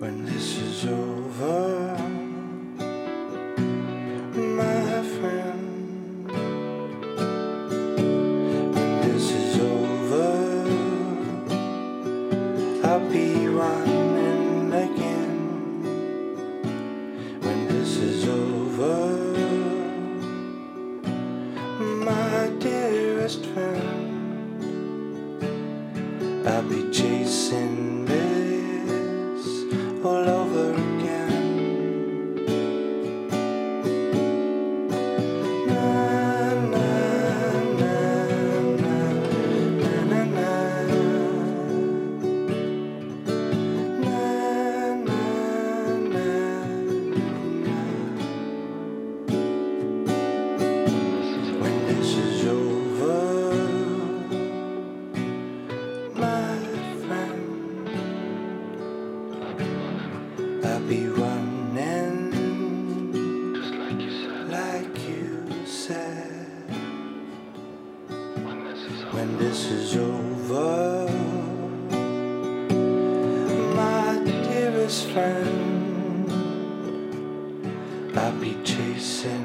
when this is over, my friend. When this is over, I'll be running again. When this is over, my dearest friend, I'll be chasing all Be running Just like you said. like you said. When this is over. When this is over, my dearest friend, I'll be chasing